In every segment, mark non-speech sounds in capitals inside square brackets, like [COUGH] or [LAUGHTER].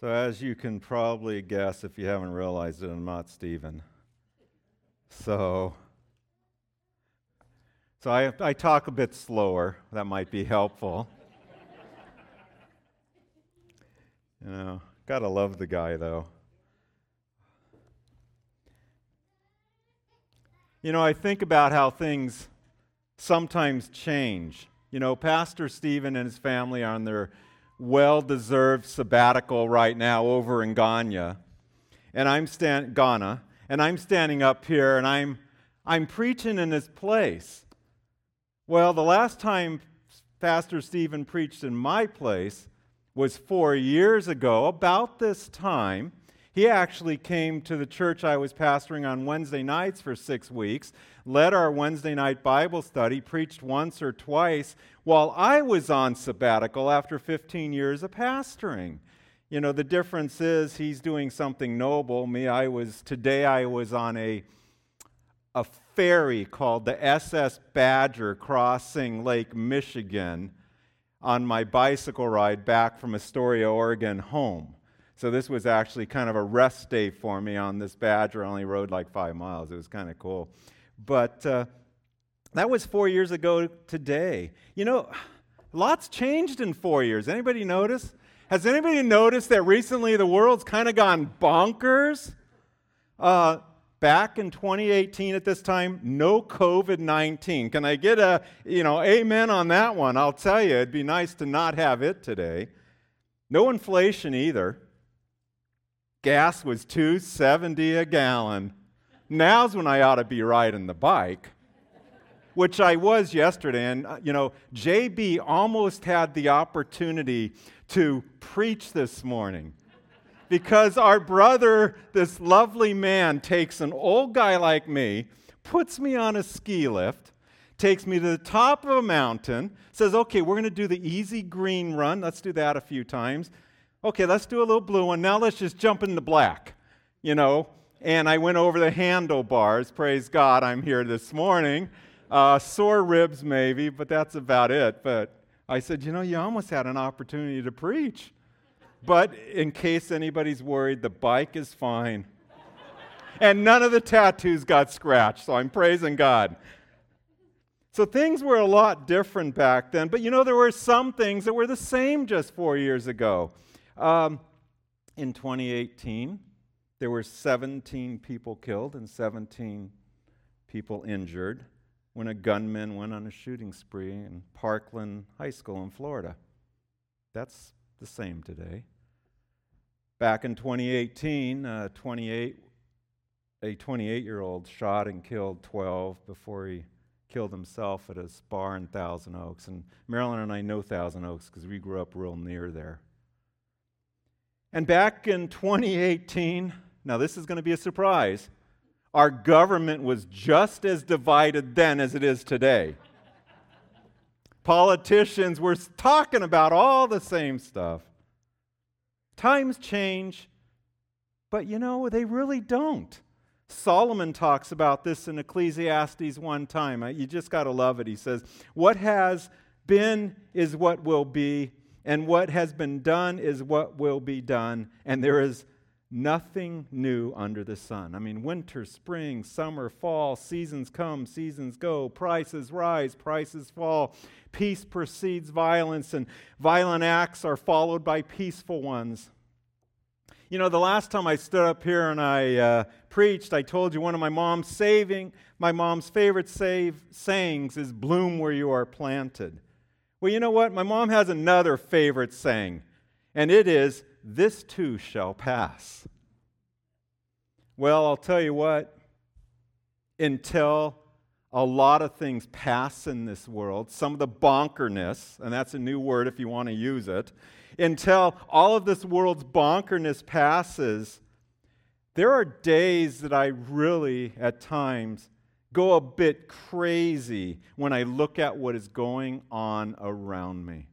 So, as you can probably guess, if you haven't realized it, I'm not Stephen. So, so I, I talk a bit slower. That might be helpful. you know, gotta love the guy though. You know, I think about how things sometimes change. You know, Pastor Stephen and his family are on their well deserved sabbatical right now over in Ghana. And I'm stand- Ghana, and I'm standing up here and I'm, I'm preaching in this place. Well, the last time Pastor Stephen preached in my place was four years ago, about this time. He actually came to the church I was pastoring on Wednesday nights for six weeks, led our Wednesday night Bible study, preached once or twice while I was on sabbatical after 15 years of pastoring. You know, the difference is he's doing something noble. Me, I was, today I was on a, a ferry called the SS Badger crossing Lake Michigan on my bicycle ride back from Astoria, Oregon home. So this was actually kind of a rest day for me on this Badger. I only rode like five miles. It was kind of cool. But uh, that was four years ago today. You know, lots changed in four years. Anybody notice? Has anybody noticed that recently the world's kind of gone bonkers? Uh, back in 2018 at this time, no COVID 19. Can I get a, you know, amen on that one? I'll tell you, it'd be nice to not have it today. No inflation either. Gas was 270 a gallon. Now's when I ought to be riding the bike, which I was yesterday. And, uh, you know, JB almost had the opportunity to preach this morning because our brother, this lovely man, takes an old guy like me, puts me on a ski lift, takes me to the top of a mountain, says, okay, we're going to do the easy green run. Let's do that a few times. Okay, let's do a little blue one. Now let's just jump into black, you know. And I went over the handlebars. Praise God, I'm here this morning. Uh, sore ribs, maybe, but that's about it. But I said, you know, you almost had an opportunity to preach. But in case anybody's worried, the bike is fine. and none of the tattoos got scratched, so I'm praising God. So things were a lot different back then, but you know, there were some things that were the same just four years ago. Um, in 2018, there were 17 people killed and 17 people injured when a gunman went on a shooting spree in Parkland High School in Florida. That's the same today. Back in 2018, uh, 28, a 28 year old shot and killed 12 before he killed himself at a bar in Thousand Oaks. And Marilyn and I know Thousand Oaks because we grew up real near there. And back in 2018, now this is going to be a surprise, our government was just as divided then as it is today. Politicians were talking about all the same stuff. Times change, but you know, they really don't. Solomon talks about this in Ecclesiastes one time. You just got to love it. He says, What has been is what will be, and what has been done is what will be done, and there is nothing new under the sun. I mean, winter, spring, summer, fall, seasons come, seasons go, prices rise, prices fall. Peace precedes violence, and violent acts are followed by peaceful ones. You know, the last time I stood up here and I uh, preached, I told you one of my mom's saving, my mom's favorite save, sayings is "Bloom where you are planted." Well, you know what? My mom has another favorite saying, and it is, This too shall pass. Well, I'll tell you what, until a lot of things pass in this world, some of the bonkerness, and that's a new word if you want to use it, until all of this world's bonkerness passes, there are days that I really, at times, go a bit crazy when I look at what is going on around me.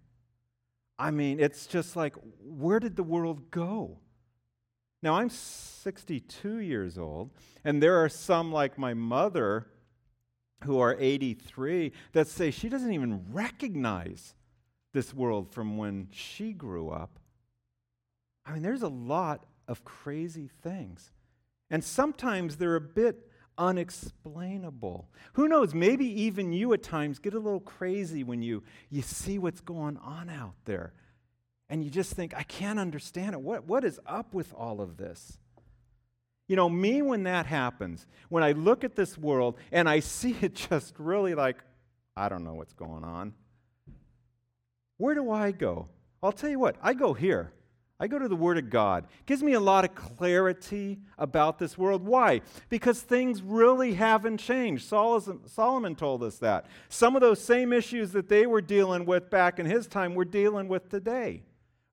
I mean, it's just like, where did the world go? Now, I'm 62 years old, and there are some like my mother who are 83 that say she doesn't even recognize this world from when she grew up. I mean, there's a lot of crazy things. And sometimes they're a bit unexplainable. Who knows, maybe even you at times get a little crazy when you, you see what's going on out there. And you just think, I can't understand it. What, what is up with all of this? You know, me, when that happens, when I look at this world and I see it [LAUGHS] just really like, I don't know what's going on, where do I go? I'll tell you what, I go here. I go to the Word of God. It gives me a lot of clarity about this world. Why? Because things really haven't changed. Solomon told us that. Some of those same issues that they were dealing with back in his time, we're dealing with today,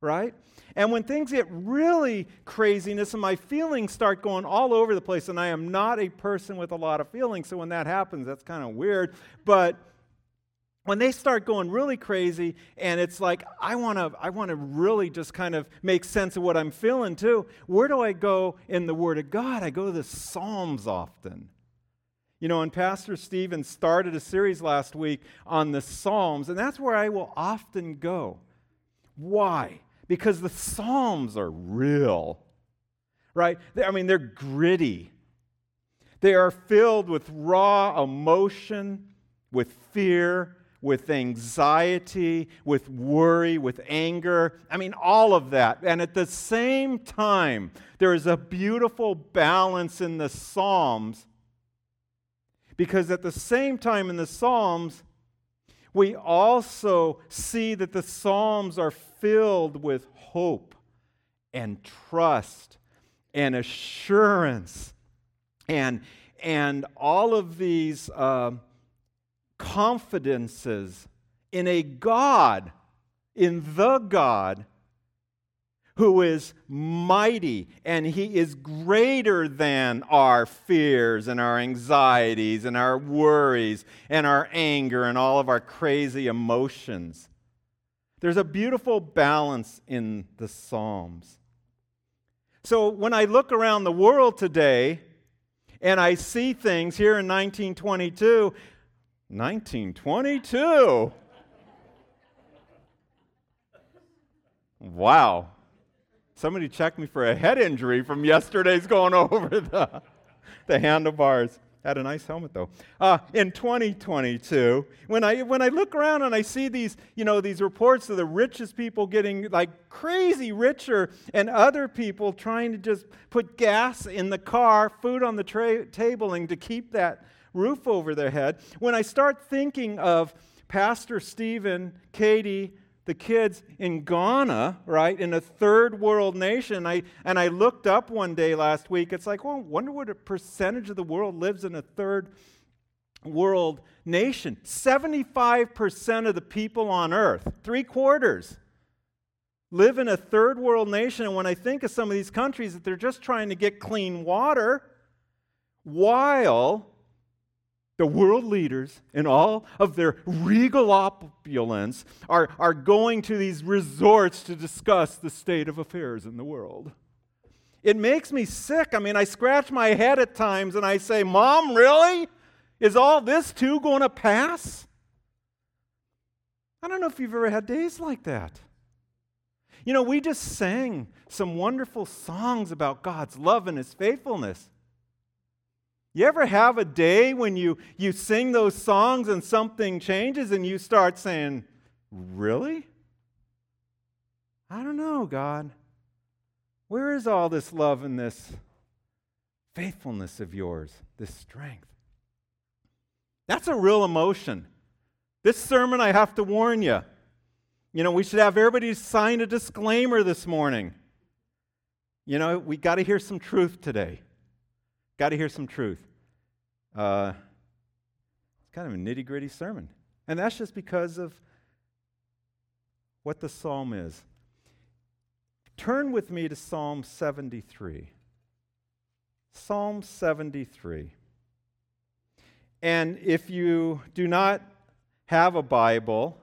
right? And when things get really craziness and my feelings start going all over the place, and I am not a person with a lot of feelings, so when that happens, that's kind of weird. But when they start going really crazy and it's like i want to i want to really just kind of make sense of what i'm feeling too where do i go in the word of god? I go to the psalms often. You know and pastor stephen started a series last week on the psalms and that's where i will often go. Why? Because the psalms are real right? I mean they're gritty. They are filled with raw emotion with fear with anxiety, with worry, with anger. I mean, all of that. And at the same time, there is a beautiful balance in the Psalms because at the same time in the Psalms, we also see that the Psalms are filled with hope and trust and assurance and, and all of these. Uh, confidences in a God, in the God who is mighty and he is greater than our fears and our anxieties and our worries and our anger and all of our crazy emotions. There's a beautiful balance in the Psalms. So when I look around the world today and I see things here in 1922, 1922. Wow. Somebody checked me for a head injury from yesterday's going [LAUGHS] over the, the handlebars. Had a nice helmet though. Uh, in 2022, when I when I look around and I see these, you know, these reports of the richest people getting like crazy richer, and other people trying to just put gas in the car, food on the tra- table, and to keep that roof over their head, when I start thinking of Pastor Stephen, Katie, the kids in Ghana, right, in a third world nation, I, and I looked up one day last week, it's like, well, I wonder what a percentage of the world lives in a third world nation. 75% of the people on earth, three quarters, live in a third world nation. And when I think of some of these countries, that they're just trying to get clean water while the world leaders, in all of their regal opulence, are, are going to these resorts to discuss the state of affairs in the world. It makes me sick. I mean, I scratch my head at times and I say, Mom, really? Is all this too going to pass? I don't know if you've ever had days like that. You know, we just sang some wonderful songs about God's love and His faithfulness. You ever have a day when you, you sing those songs and something changes and you start saying, Really? I don't know, God. Where is all this love and this faithfulness of yours, this strength? That's a real emotion. This sermon, I have to warn you. You know, we should have everybody sign a disclaimer this morning. You know, we got to hear some truth today. Got to hear some truth. Uh, it's kind of a nitty gritty sermon. And that's just because of what the psalm is. Turn with me to Psalm 73. Psalm 73. And if you do not have a Bible,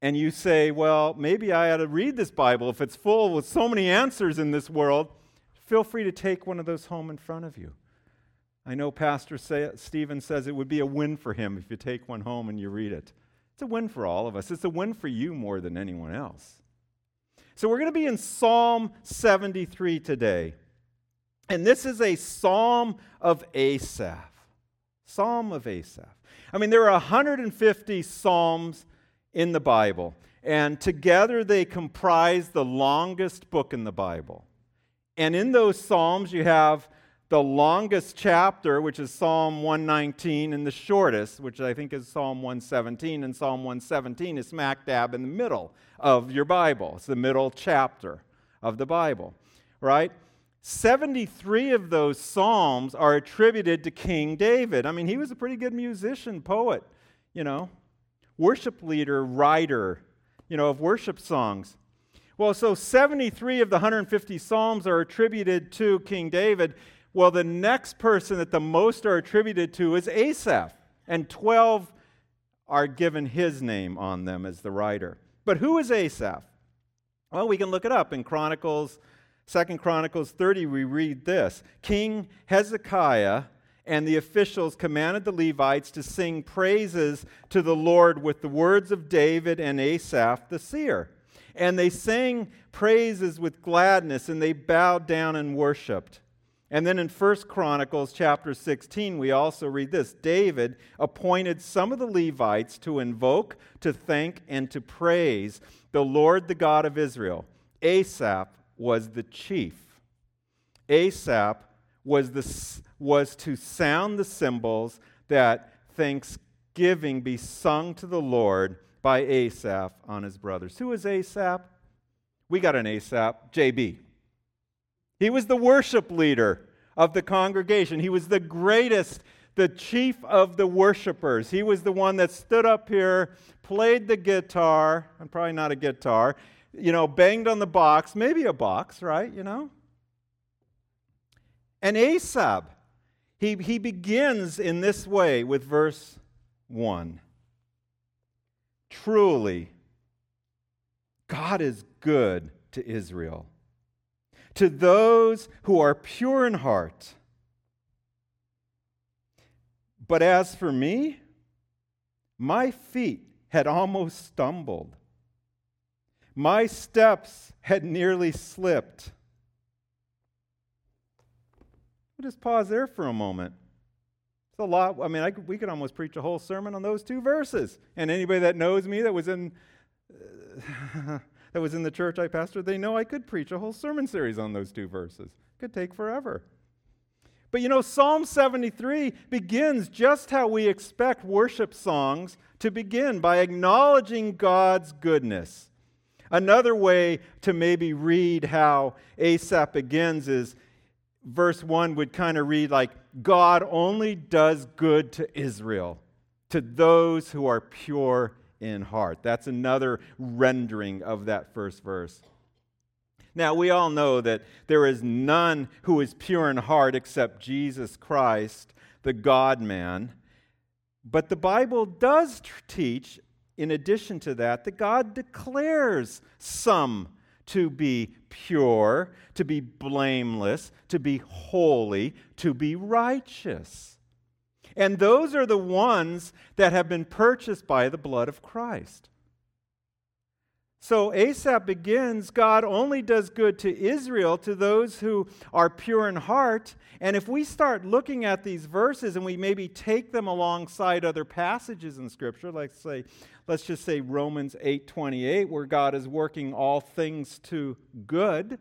and you say, well, maybe I ought to read this Bible if it's full with so many answers in this world, feel free to take one of those home in front of you. I know Pastor say, Stephen says it would be a win for him if you take one home and you read it. It's a win for all of us. It's a win for you more than anyone else. So we're going to be in Psalm 73 today. And this is a psalm of Asaph. Psalm of Asaph. I mean, there are 150 psalms in the Bible, and together they comprise the longest book in the Bible. And in those psalms, you have the longest chapter, which is Psalm 119, and the shortest, which I think is Psalm 117. And Psalm 117 is smack dab in the middle of your Bible. It's the middle chapter of the Bible, right? 73 of those psalms are attributed to King David. I mean, he was a pretty good musician, poet, you know, worship leader, writer, you know, of worship songs. Well, so 73 of the 150 psalms are attributed to King David. Well, the next person that the most are attributed to is Asaph, and 12 are given his name on them as the writer. But who is Asaph? Well, we can look it up in Chronicles Second Chronicles 30, we read this King Hezekiah and the officials commanded the Levites to sing praises to the Lord with the words of David and Asaph the seer. And they sang praises with gladness, and they bowed down and worshiped. And then in 1 Chronicles chapter 16, we also read this David appointed some of the Levites to invoke, to thank, and to praise the Lord, the God of Israel. Asaph was the chief. Asaph was, the, was to sound the cymbals that thanksgiving be sung to the Lord by Asaph on his brothers. Who is Asaph? We got an Asaph, JB. He was the worship leader of the congregation. He was the greatest, the chief of the worshipers. He was the one that stood up here, played the guitar, and probably not a guitar, you know, banged on the box, maybe a box, right? You know? And Asaph, he, he begins in this way with verse 1. Truly, God is good to Israel, to those who are pure in heart. But as for me, my feet had almost stumbled my steps had nearly slipped. We'll just pause there for a moment. A lot. I mean, I, we could almost preach a whole sermon on those two verses. And anybody that knows me that was in uh, [LAUGHS] that was in the church I pastored, they know I could preach a whole sermon series on those two verses. Could take forever. But you know, Psalm 73 begins just how we expect worship songs to begin by acknowledging God's goodness Another way to maybe read how Asaph begins is verse 1 would kind of read like, God only does good to Israel, to those who are pure in heart. That's another rendering of that first verse. Now, we all know that there is none who is pure in heart except Jesus Christ, the God man. But the Bible does teach in addition to that, that God declares some to be pure, to be blameless, to be holy, to be righteous. And those are the ones that have been purchased by the blood of Christ. So Asaph begins God only does good to Israel, to those who are pure in heart. And if we start looking at these verses and we maybe take them alongside other passages in Scripture, like say, let's just say Romans 8:28, where God is working all things to good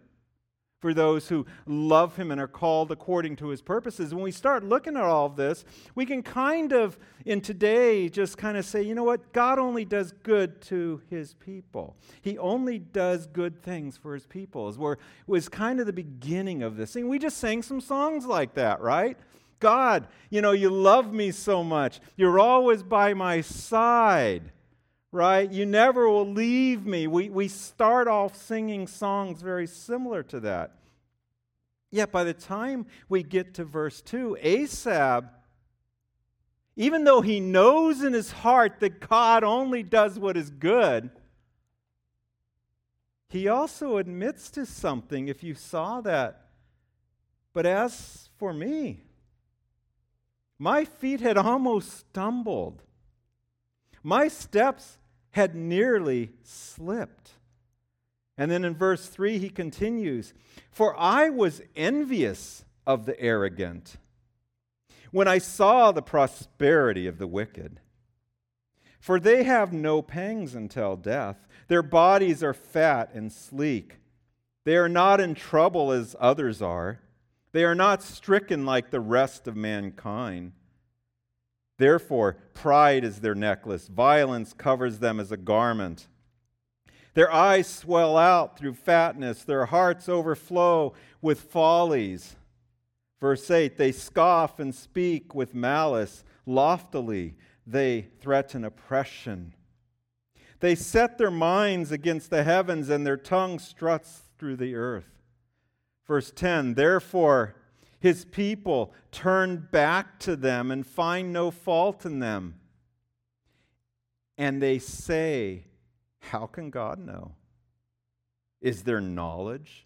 for those who love him and are called according to his purposes. When we start looking at all of this, we can kind of, in today, just kind of say, you know what? God only does good to his people. He only does good things for his people. Is where was kind of the beginning of this thing. We just sang some songs like that, right? God, you know, you love me so much. You're always by my side right? You never will leave me. We, we start off singing songs very similar to that. Yet by the time we get to verse 2, Asaph, even though he knows in his heart that God only does what is good, he also admits to something if you saw that. But as for me, my feet had almost stumbled. My steps had nearly slipped. And then in verse 3, he continues For I was envious of the arrogant when I saw the prosperity of the wicked. For they have no pangs until death. Their bodies are fat and sleek. They are not in trouble as others are. They are not stricken like the rest of mankind. Therefore, pride is their necklace, violence covers them as a garment. Their eyes swell out through fatness, their hearts overflow with follies. Verse 8 They scoff and speak with malice, loftily they threaten oppression. They set their minds against the heavens, and their tongue struts through the earth. Verse 10 Therefore, his people turn back to them and find no fault in them. And they say, How can God know? Is there knowledge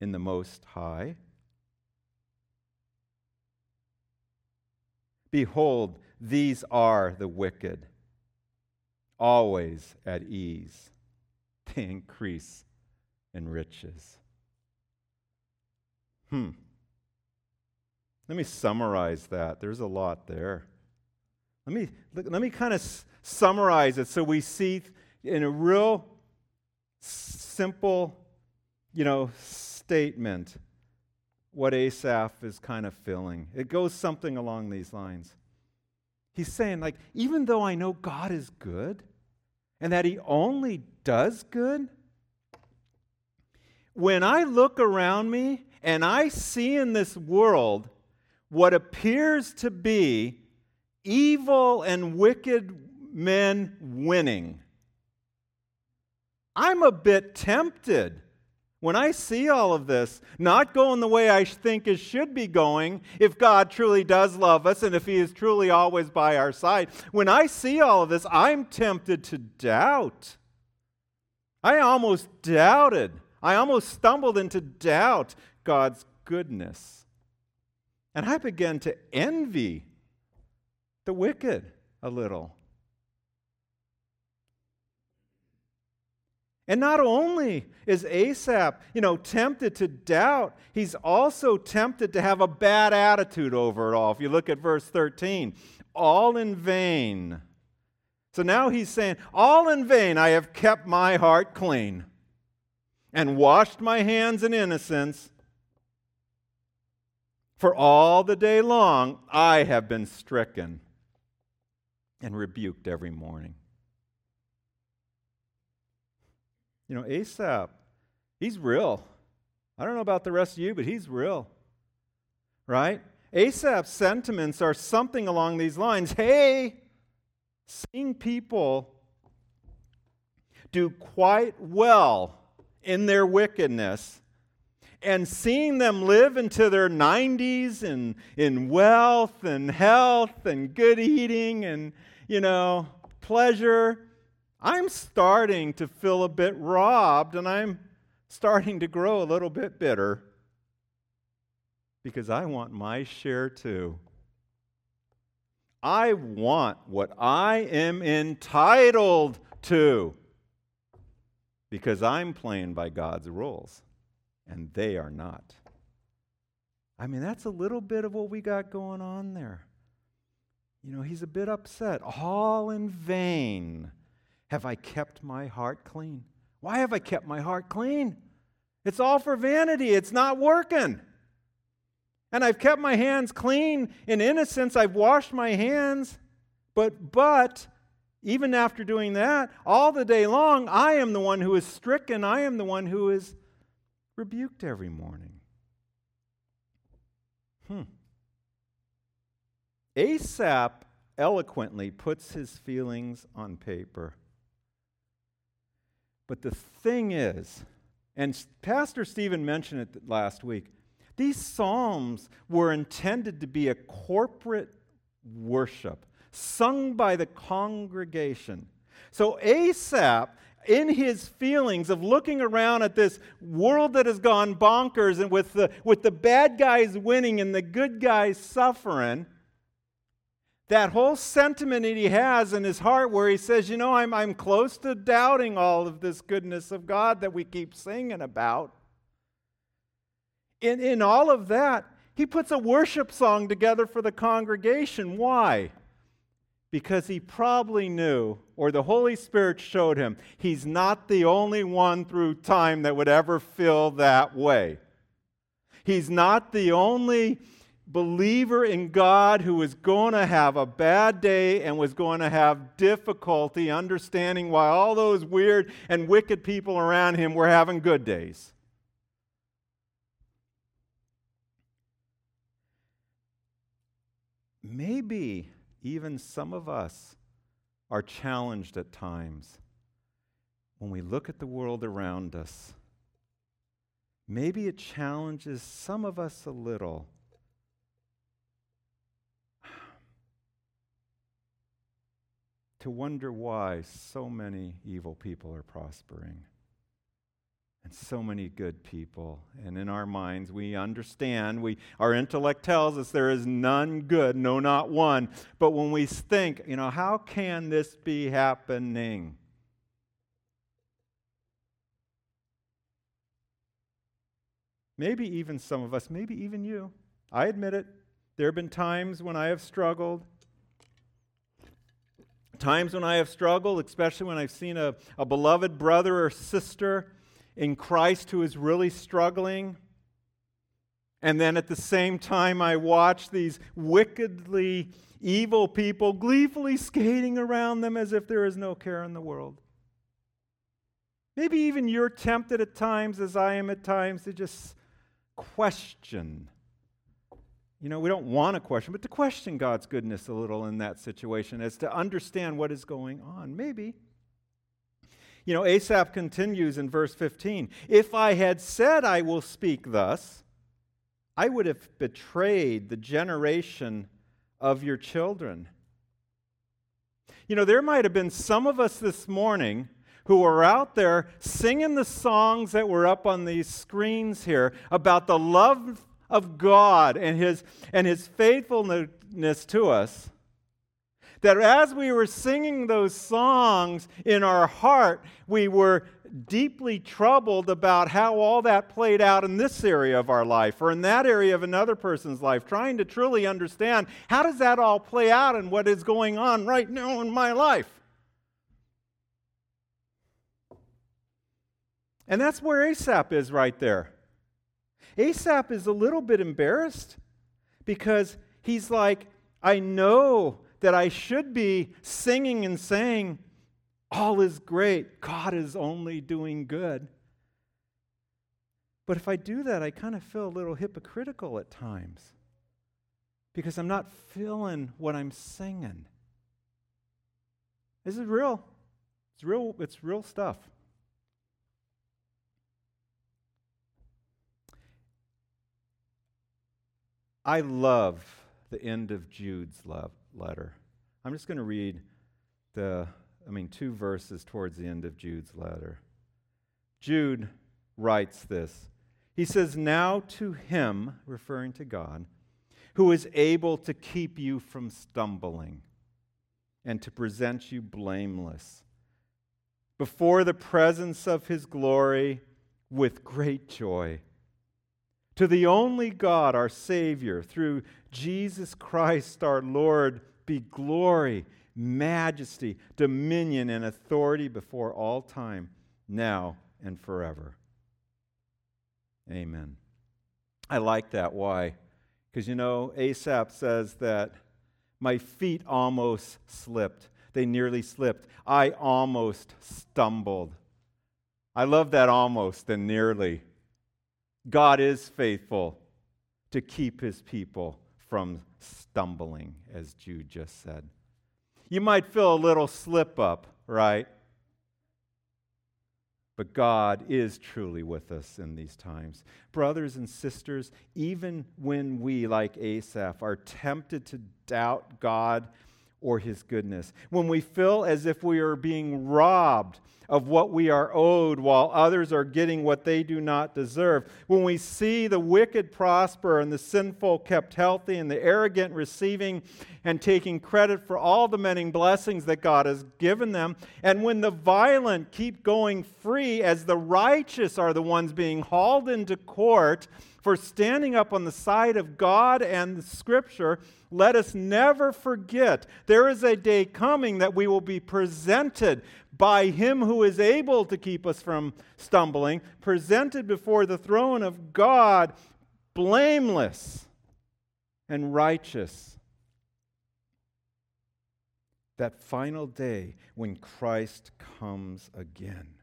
in the Most High? Behold, these are the wicked, always at ease. They increase in riches. Hmm. Let me summarize that. There's a lot there. Let me, let me kind of s- summarize it so we see in a real simple, you know, statement what Asaph is kind of feeling. It goes something along these lines. He's saying, like, even though I know God is good and that He only does good, when I look around me and I see in this world what appears to be evil and wicked men winning, I'm a bit tempted when I see all of this not going the way I think it should be going, if God truly does love us and if He is truly always by our side, when I see all of this, I'm tempted to doubt. I almost doubted. I almost stumbled into doubt God's goodness. And I began to envy the wicked a little. And not only is Asaph, you know, tempted to doubt, he's also tempted to have a bad attitude over it all. If you look at verse 13, all in vain. So now he's saying, All in vain I have kept my heart clean and washed my hands in innocence. For all the day long I have been stricken and rebuked every morning. You know, Asaph, he's real. I don't know about the rest of you, but he's real. Right? Asaph's sentiments are something along these lines Hey, seeing people do quite well in their wickedness and seeing them live into their 90s and in wealth and health and good eating and, you know, pleasure I'm starting to feel a bit robbed and I'm starting to grow a little bit bitter because I want my share too. I want what I am entitled to because I'm playing by God's rules and they are not. I mean, that's a little bit of what we got going on there. You know, he's a bit upset. All in vain have I kept my heart clean? Why have I kept my heart clean? It's all for vanity. It's not working. And I've kept my hands clean in innocence. I've washed my hands. But, but, even after doing that, all the day long, I am the one who is stricken. I am the one who is rebuked every morning. Hmm. Asaph eloquently puts his feelings on paper. But the thing is, and Pastor Stephen mentioned it last week, these Psalms were intended to be a corporate worship sung by the congregation. So Asaph, in his feelings of looking around at this world that has gone bonkers and with the, with the bad guys winning and the good guys suffering, that whole sentiment that he has in his heart where he says, You know, I'm, I'm close to doubting all of this goodness of God that we keep singing about. In, in all of that, he puts a worship song together for the congregation. Why? Because he probably knew, or the Holy Spirit showed him, he's not the only one through time that would ever feel that way. He's not the only believer in God who was going to have a bad day and was going to have difficulty understanding why all those weird and wicked people around him were having good days. Maybe even some of us are challenged at times when we look at the world around us. Maybe it challenges some of us a little [SIGHS] to wonder why so many evil people are prospering and so many good people. And in our minds, we understand, we, our intellect tells us there is none good, no, not one. But when we think, you know, how can this be happening? Maybe even some of us, maybe even you. I admit it. There have been times when I have struggled Times when I have struggled, especially when I've seen a, a beloved brother or sister in Christ who is really struggling. And then at the same time, I watch these wickedly evil people gleefully skating around them as if there is no care in the world. Maybe even you're tempted at times, as I am at times, to just question you know, we don't want to question, but to question God's goodness a little in that situation as to understand what is going on. Maybe. You know, Asaph continues in verse 15 If I had said, I will speak thus, I would have betrayed the generation of your children. You know, there might have been some of us this morning who were out there singing the songs that were up on these screens here about the love of God and his, and his faithfulness to us, that as we were singing those songs in our heart, we were deeply troubled about how all that played out in this area of our life or in that area of another person's life, trying to truly understand how does that all play out and what is going on right now in my life. And that's where Asaph is right there. Asaph is a little bit embarrassed because he's like, I know that I should be singing and saying, All is great. God is only doing good. But if I do that, I kind of feel a little hypocritical at times because I'm not feeling what I'm singing. This is real. It's real, it's real stuff. I love the end of Jude's love letter. I'm just going to read the, I mean, two verses towards the end of Jude's letter. Jude writes this. He says, Now to him, referring to God, who is able to keep you from stumbling and to present you blameless before the presence of his glory with great joy. To the only God, our Savior, through Jesus Christ our Lord, be glory, majesty, dominion, and authority before all time, now and forever. Amen. I like that. Why? Because you know, Asaph says that my feet almost slipped. They nearly slipped. I almost stumbled. I love that almost and nearly. God is faithful to keep his people from stumbling, as Jude just said. You might feel a little slip up, right? But God is truly with us in these times. Brothers and sisters, even when we, like Asaph, are tempted to doubt God or his goodness. When we feel as if we are being robbed of what we are owed while others are getting what they do not deserve. When we see the wicked prosper and the sinful kept healthy and the arrogant receiving and taking credit for all the many blessings that God has given them. And when the violent keep going free as the righteous are the ones being hauled into court for standing up on the side of God and the Scripture, let us never forget there is a day coming that we will be presented by Him who is able to keep us from stumbling, presented before the throne of God, blameless and righteous. That final day when Christ comes again.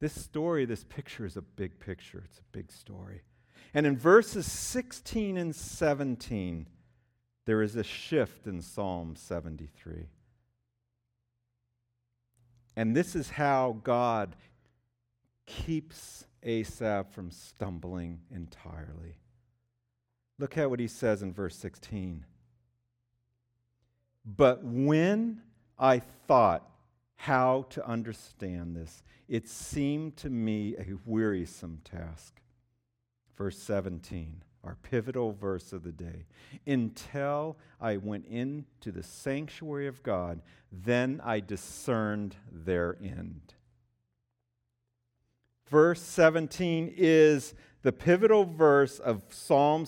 This story, this picture is a big picture. It's a big story. And in verses 16 and 17, there is a shift in Psalm 73. And this is how God keeps Asaph from stumbling entirely. Look at what he says in verse 16. But when I thought how to understand this, it seemed to me a wearisome task. Verse 17 our pivotal verse of the day. Until I went into the sanctuary of God, then I discerned their end. Verse 17 is the pivotal verse of Psalm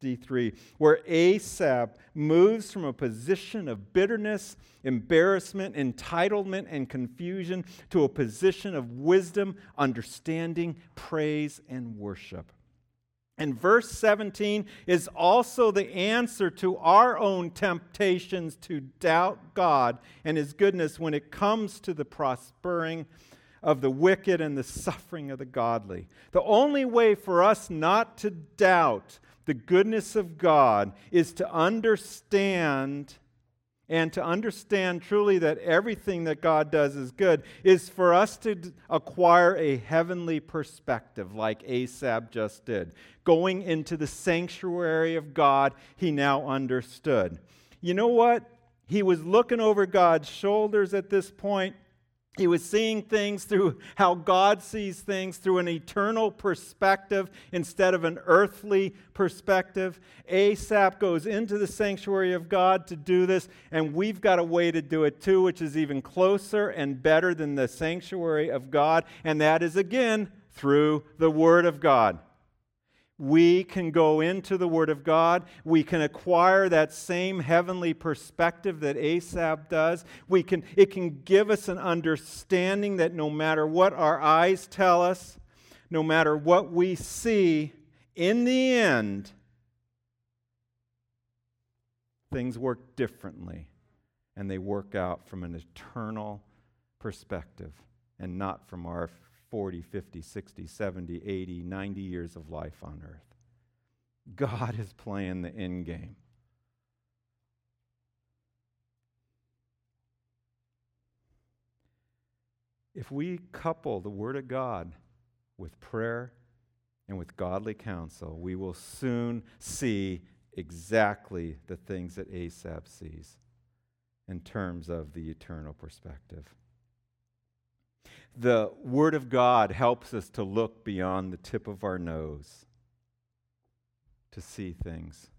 73, where Asaph moves from a position of bitterness, embarrassment, entitlement, and confusion to a position of wisdom, understanding, praise, and worship. And verse 17 is also the answer to our own temptations to doubt God and His goodness when it comes to the prospering of the wicked and the suffering of the godly. The only way for us not to doubt the goodness of God is to understand and to understand truly that everything that God does is good is for us to acquire a heavenly perspective, like Asaph just did. Going into the sanctuary of God, he now understood. You know what? He was looking over God's shoulders at this point he was seeing things through how God sees things through an eternal perspective instead of an earthly perspective. Asaph goes into the sanctuary of God to do this, and we've got a way to do it too, which is even closer and better than the sanctuary of God, and that is again through the Word of God we can go into the Word of God. We can acquire that same heavenly perspective that Asaph does. We can, it can give us an understanding that no matter what our eyes tell us, no matter what we see, in the end, things work differently and they work out from an eternal perspective and not from our 40, 50, 60, 70, 80, 90 years of life on earth. God is playing the end game. If we couple the Word of God with prayer and with godly counsel, we will soon see exactly the things that Asaph sees in terms of the eternal perspective. The Word of God helps us to look beyond the tip of our nose to see things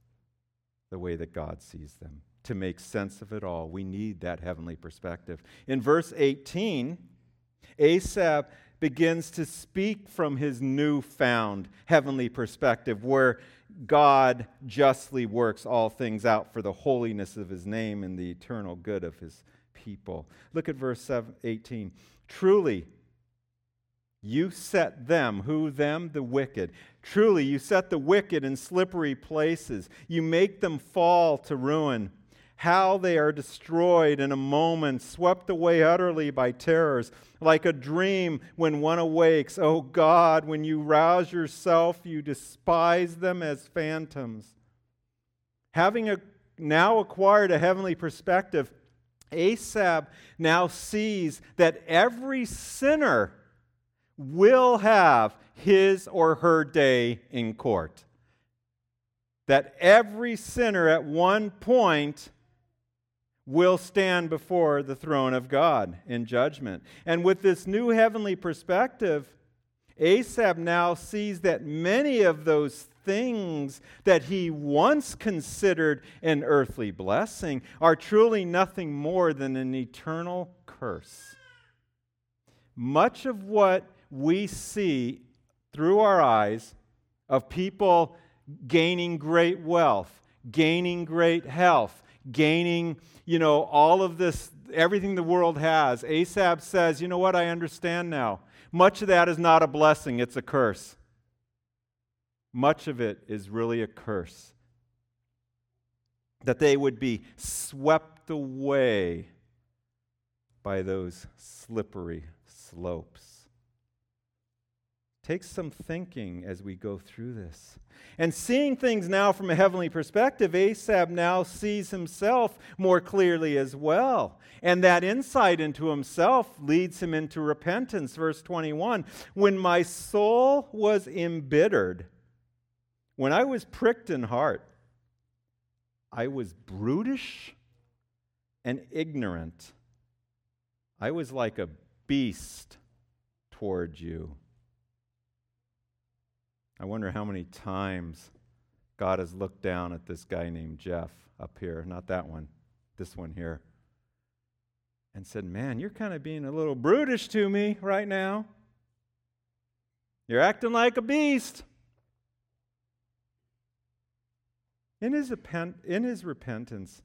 the way that God sees them, to make sense of it all. We need that heavenly perspective. In verse 18, Asaph begins to speak from his newfound heavenly perspective, where God justly works all things out for the holiness of his name and the eternal good of his people. Look at verse 18. Truly, you set them, who them? The wicked. Truly, you set the wicked in slippery places. You make them fall to ruin. How they are destroyed in a moment, swept away utterly by terrors, like a dream when one awakes. Oh God, when you rouse yourself, you despise them as phantoms. Having a, now acquired a heavenly perspective, Asaph now sees that every sinner will have his or her day in court. that every sinner at one point will stand before the throne of God in judgment. And with this new heavenly perspective, Asaph now sees that many of those things that he once considered an earthly blessing are truly nothing more than an eternal curse. Much of what we see through our eyes of people gaining great wealth, gaining great health, gaining, you know, all of this, everything the world has. Asaph says, you know what, I understand now. Much of that is not a blessing, it's a curse. Much of it is really a curse. That they would be swept away by those slippery slopes. Take some thinking as we go through this. And seeing things now from a heavenly perspective, Asaph now sees himself more clearly as well. And that insight into himself leads him into repentance. Verse 21 When my soul was embittered, when I was pricked in heart, I was brutish and ignorant. I was like a beast toward you. I wonder how many times God has looked down at this guy named Jeff up here, not that one, this one here, and said, Man, you're kind of being a little brutish to me right now. You're acting like a beast. In his, in his repentance,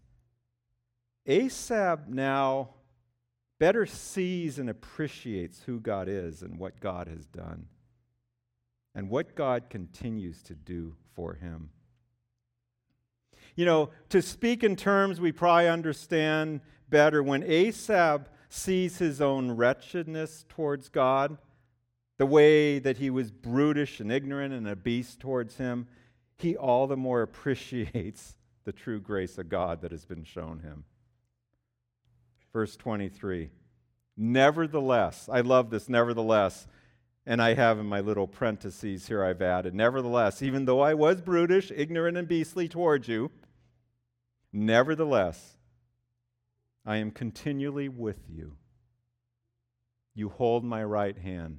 Asaph now better sees and appreciates who God is and what God has done and what God continues to do for him. You know, to speak in terms we probably understand better, when Asaph sees his own wretchedness towards God, the way that he was brutish and ignorant and a beast towards him, he all the more appreciates the true grace of God that has been shown him. Verse 23 Nevertheless, I love this, nevertheless, and I have in my little parentheses here, I've added, nevertheless, even though I was brutish, ignorant, and beastly towards you, nevertheless, I am continually with you. You hold my right hand.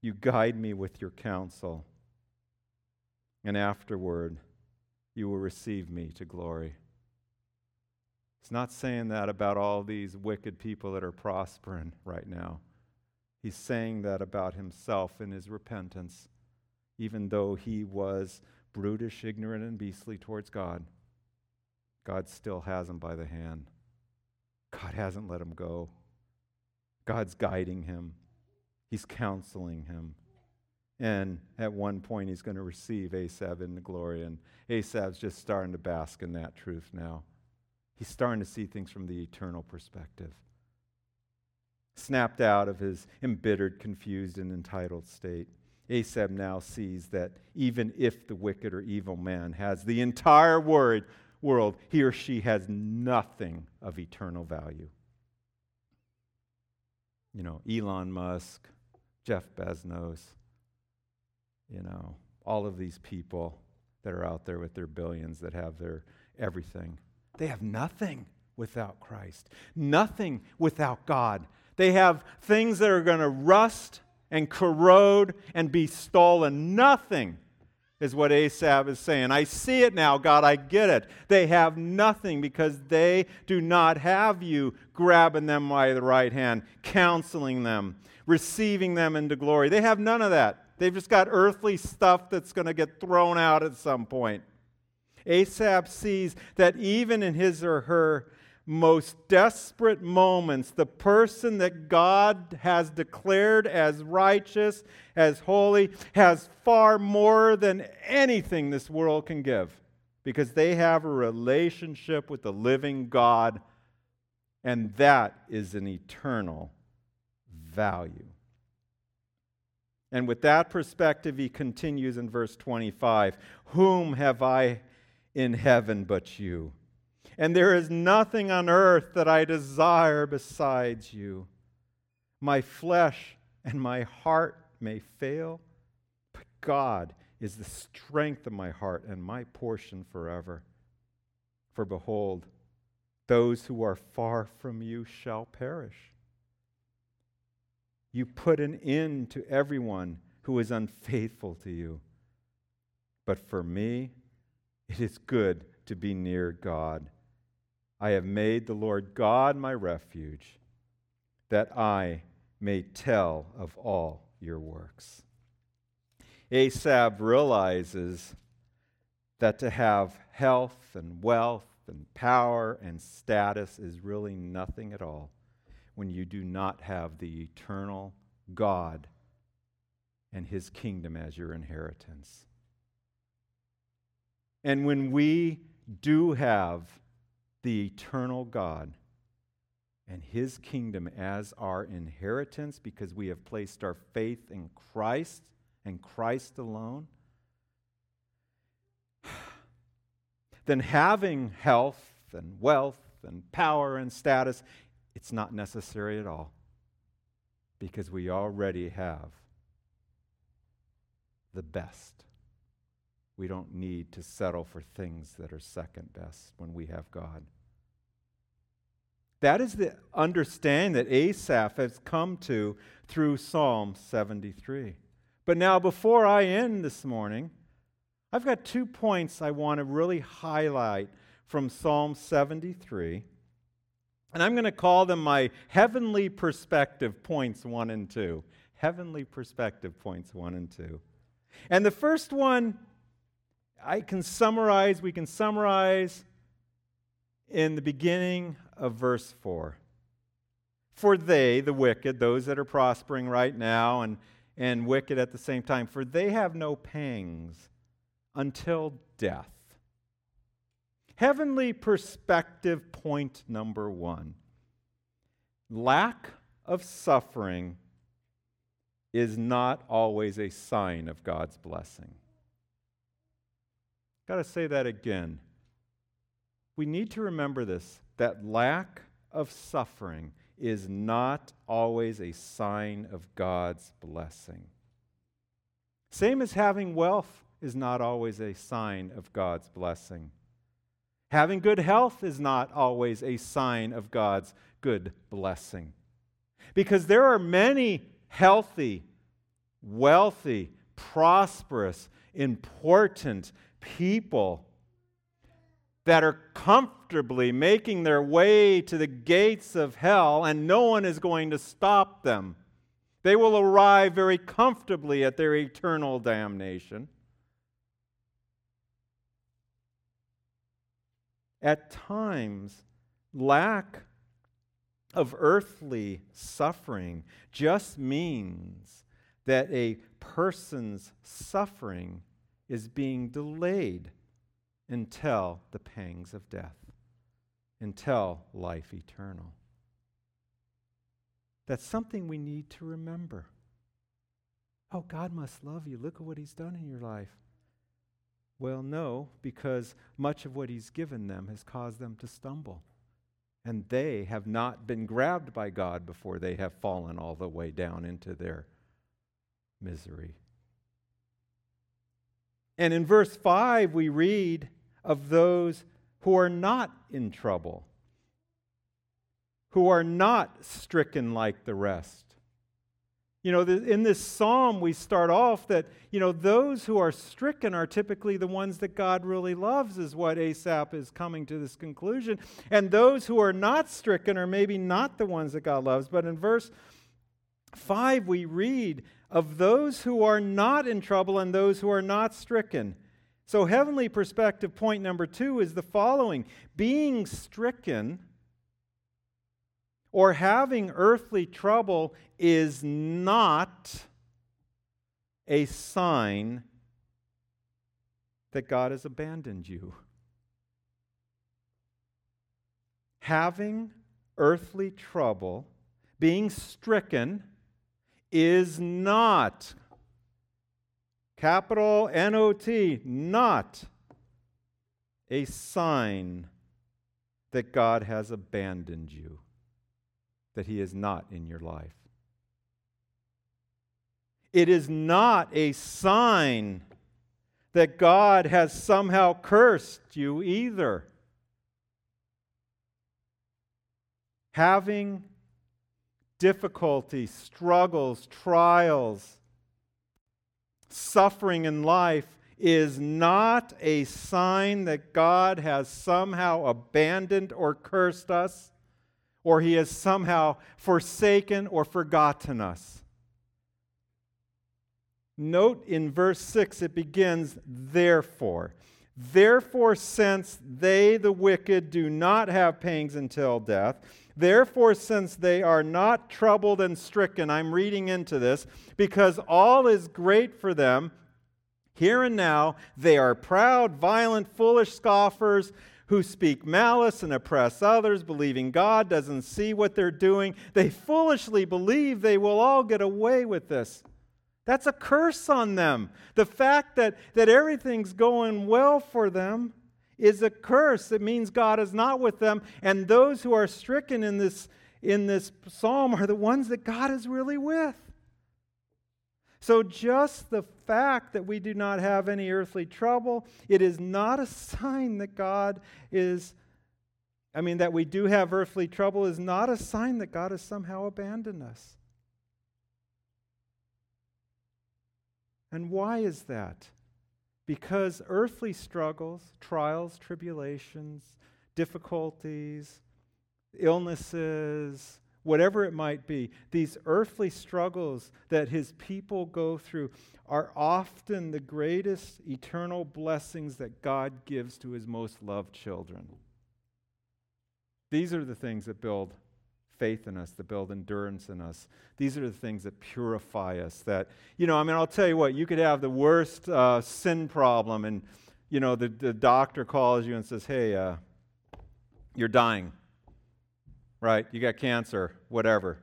You guide me with your counsel. And afterward, you will receive me to glory. It's not saying that about all these wicked people that are prospering right now. He's saying that about himself in his repentance, even though he was brutish, ignorant, and beastly towards God. God still has him by the hand. God hasn't let him go. God's guiding him, He's counseling him. And at one point, he's going to receive Asaph in the glory. And Asaph's just starting to bask in that truth now. He's starting to see things from the eternal perspective snapped out of his embittered, confused, and entitled state. Asaph now sees that even if the wicked or evil man has the entire word, world, he or she has nothing of eternal value. You know, Elon Musk, Jeff Bezos, you know, all of these people that are out there with their billions that have their everything. They have nothing without Christ, nothing without God. They have things that are going to rust and corrode and be stolen. Nothing is what Asaph is saying. I see it now, God, I get it. They have nothing because they do not have you grabbing them by the right hand, counseling them, receiving them into glory. They have none of that. They've just got earthly stuff that's going to get thrown out at some point. Asaph sees that even in his or her most desperate moments, the person that God has declared as righteous, as holy, has far more than anything this world can give because they have a relationship with the living God, and that is an eternal value. And with that perspective, he continues in verse 25 Whom have I in heaven but you? and there is nothing on earth that I desire besides you. My flesh and my heart may fail, but God is the strength of my heart and my portion forever. For behold, those who are far from you shall perish. You put an end to everyone who is unfaithful to you. But for me, it is good to be near God. I have made the Lord God my refuge, that I may tell of all your works. Asaph realizes that to have health and wealth and power and status is really nothing at all when you do not have the eternal God and his kingdom as your inheritance. And when we do have the eternal God and his kingdom as our inheritance because we have placed our faith in Christ and Christ alone, [SIGHS] then having health and wealth and power and status, it's not necessary at all because we already have the best. We don't need to settle for things that are second best when we have God. That is the understanding that Asaph has come to through Psalm 73. But now, before I end this morning, I've got two points I want to really highlight from Psalm 73. And I'm going to call them my heavenly perspective points one and two. Heavenly perspective points one and two. And the first one, I can summarize, we can summarize in the beginning of verse 4. For they, the wicked, those that are prospering right now and, and wicked at the same time, for they have no pangs until death. Heavenly perspective point number one lack of suffering is not always a sign of God's blessing. Got to say that again. We need to remember this that lack of suffering is not always a sign of God's blessing. Same as having wealth is not always a sign of God's blessing. Having good health is not always a sign of God's good blessing. Because there are many healthy, wealthy, prosperous, important people that are comfortably making their way to the gates of hell, and no one is going to stop them. They will arrive very comfortably at their eternal damnation. At times, lack of earthly suffering just means that a person's suffering is being delayed until the pangs of death, until life eternal. That's something we need to remember. Oh, God must love you. Look at what He's done in your life. Well, no, because much of what he's given them has caused them to stumble. And they have not been grabbed by God before they have fallen all the way down into their misery. And in verse 5, we read of those who are not in trouble, who are not stricken like the rest. You know, in this psalm, we start off that, you know, those who are stricken are typically the ones that God really loves, is what Asaph is coming to this conclusion. And those who are not stricken are maybe not the ones that God loves. But in verse 5, we read of those who are not in trouble and those who are not stricken. So, heavenly perspective point number two is the following being stricken or having earthly trouble is not a sign that God has abandoned you. Having earthly trouble, being stricken, is not, capital N O T, not a sign that God has abandoned you that He is not in your life. It is not a sign that God has somehow cursed you either. Having difficulties, struggles, trials, suffering in life is not a sign that God has somehow abandoned or cursed us, or he has somehow forsaken or forgotten us. Note in verse 6, it begins, therefore. Therefore, since they, the wicked, do not have pangs until death, therefore, since they are not troubled and stricken, I'm reading into this, because all is great for them here and now, they are proud, violent, foolish scoffers who speak malice and oppress others, believing God doesn't see what they're doing. They foolishly believe they will all get away with this. That's a curse on them. The fact that, that everything's going well for them is a curse. It means God is not with them. And those who are stricken in this, in this psalm are the ones that God is really with. So, just the fact that we do not have any earthly trouble, it is not a sign that God is, I mean, that we do have earthly trouble is not a sign that God has somehow abandoned us. And why is that? Because earthly struggles, trials, tribulations, difficulties, illnesses, whatever it might be, these earthly struggles that his people go through are often the greatest eternal blessings that God gives to his most loved children. These are the things that build faith in us, that build endurance in us. These are the things that purify us. That, you know, I mean, I'll tell you what, you could have the worst uh, sin problem, and, you know, the, the doctor calls you and says, hey, uh, you're dying right? You got cancer, whatever.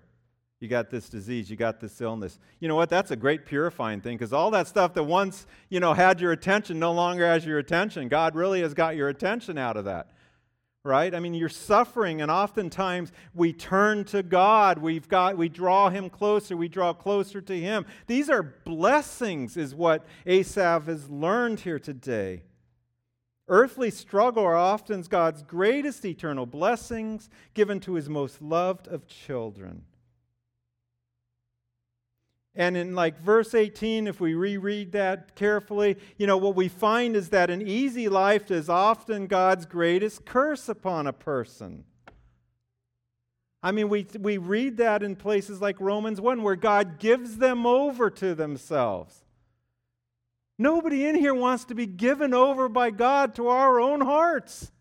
You got this disease, you got this illness. You know what? That's a great purifying thing because all that stuff that once, you know, had your attention no longer has your attention. God really has got your attention out of that. Right? I mean, you're suffering, and oftentimes we turn to God. We've got, we draw Him closer. We draw closer to Him. These are blessings, is what Asaph has learned here today. Earthly struggle are often God's greatest eternal blessings given to his most loved of children. And in like verse 18, if we reread that carefully, you know, what we find is that an easy life is often God's greatest curse upon a person. I mean, we, we read that in places like Romans 1, where God gives them over to themselves. Nobody in here wants to be given over by God to our own hearts.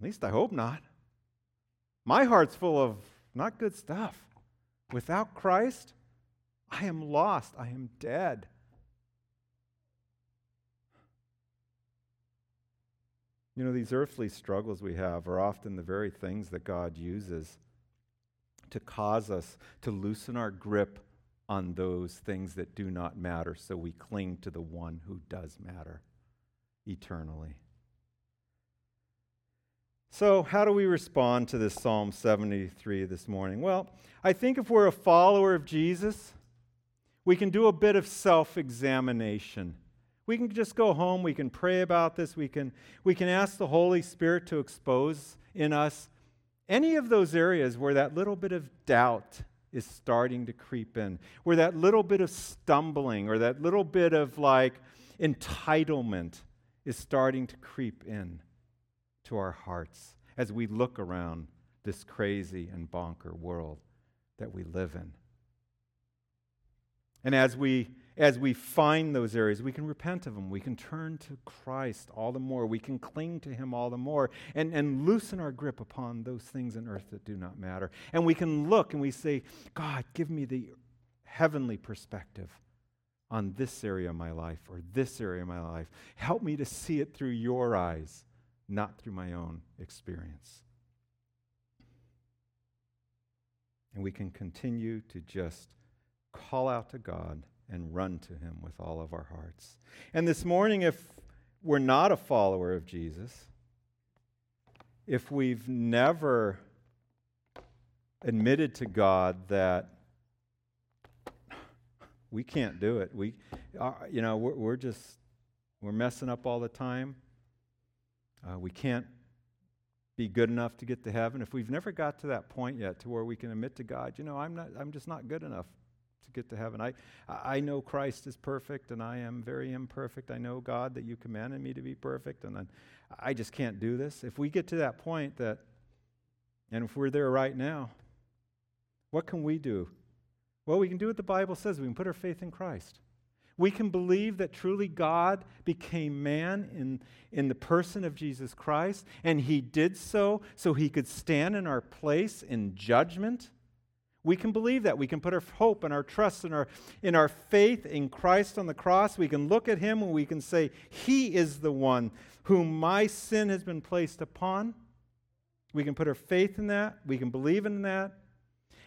At least I hope not. My heart's full of not good stuff. Without Christ, I am lost. I am dead. You know, these earthly struggles we have are often the very things that God uses to cause us to loosen our grip on those things that do not matter, so we cling to the one who does matter eternally. So, how do we respond to this Psalm 73 this morning? Well, I think if we're a follower of Jesus, we can do a bit of self examination. We can just go home, we can pray about this, we can, we can ask the Holy Spirit to expose in us any of those areas where that little bit of doubt is starting to creep in, where that little bit of stumbling or that little bit of like entitlement is starting to creep in to our hearts as we look around this crazy and bonker world that we live in. And as we as we find those areas, we can repent of them. We can turn to Christ all the more. We can cling to Him all the more and, and loosen our grip upon those things on earth that do not matter. And we can look and we say, God, give me the heavenly perspective on this area of my life or this area of my life. Help me to see it through your eyes, not through my own experience. And we can continue to just call out to God and run to him with all of our hearts. And this morning, if we're not a follower of Jesus, if we've never admitted to God that We can't do it. We, uh, you know, we're, we're just, we're messing up all the time. Uh, we can't be good enough to get to heaven. If we've never got to that point yet to where we can admit to God, you know, I'm not, I'm just not good enough to get to heaven. I, I know Christ is perfect and I am very imperfect. I know, God, that you commanded me to be perfect and then I just can't do this. If we get to that point that, and if we're there right now, what can we do? Well, we can do what the Bible says. We can put our faith in Christ. We can believe that truly God became man in, in the person of Jesus Christ, and he did so so he could stand in our place in judgment. We can believe that. We can put our hope and our trust and our, in our faith in Christ on the cross. We can look at him and we can say, He is the one whom my sin has been placed upon. We can put our faith in that. We can believe in that.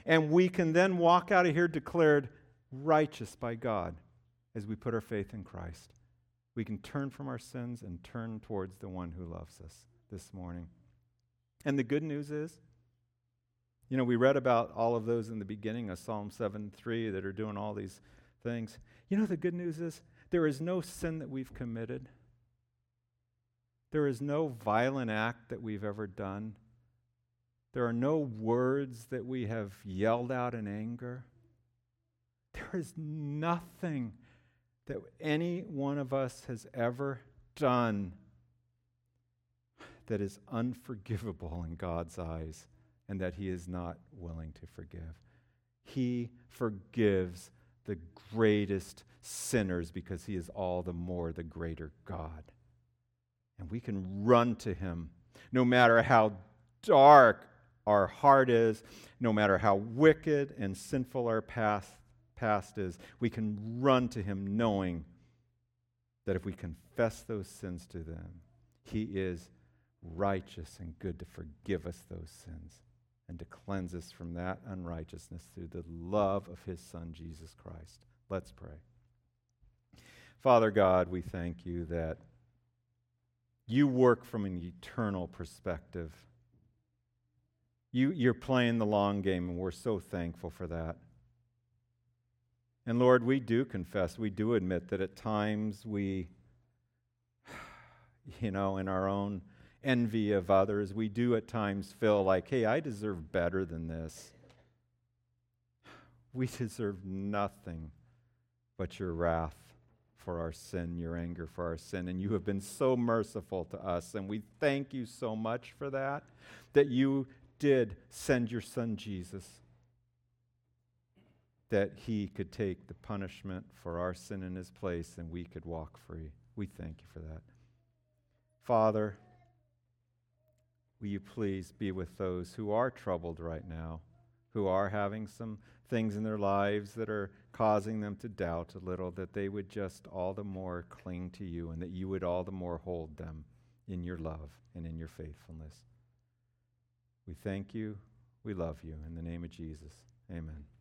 And we can then walk out of here declared righteous by God as we put our faith in Christ. We can turn from our sins and turn towards the one who loves us this morning. And the good news is, you know, we read about all of those in the beginning of Psalm 7 3 that are doing all these things. You know, the good news is there is no sin that we've committed, there is no violent act that we've ever done there are no words that we have yelled out in anger. There is nothing that any one of us has ever done that is unforgivable in God's eyes and that He is not willing to forgive. He forgives the greatest sinners because He is all the more the greater God. And we can run to Him no matter how dark our heart is, no matter how wicked and sinful our past, past is, we can run to Him knowing that if we confess those sins to them, He is righteous and good to forgive us those sins and to cleanse us from that unrighteousness through the love of His Son, Jesus Christ. Let's pray. Father God, we thank you that you work from an eternal perspective you, you're playing the long game, and we're so thankful for that. And Lord, we do confess, we do admit that at times we, [SIGHS] you know, in our own envy of others, we do at times feel like, hey, I deserve better than this. [SIGHS] We deserve nothing but your wrath for our sin, your anger for our sin. And you have been so merciful to us. And we thank you so much for that, that you did send your son Jesus that he could take the punishment for our sin in his place and we could walk free. We thank you for that. Father, will you please be with those who are troubled right now, who are having some things in their lives that are causing them to doubt a little, that they would just all the more cling to you and that you would all the more hold them in your love and in your faithfulness. We thank you. We love you. In the name of Jesus, amen.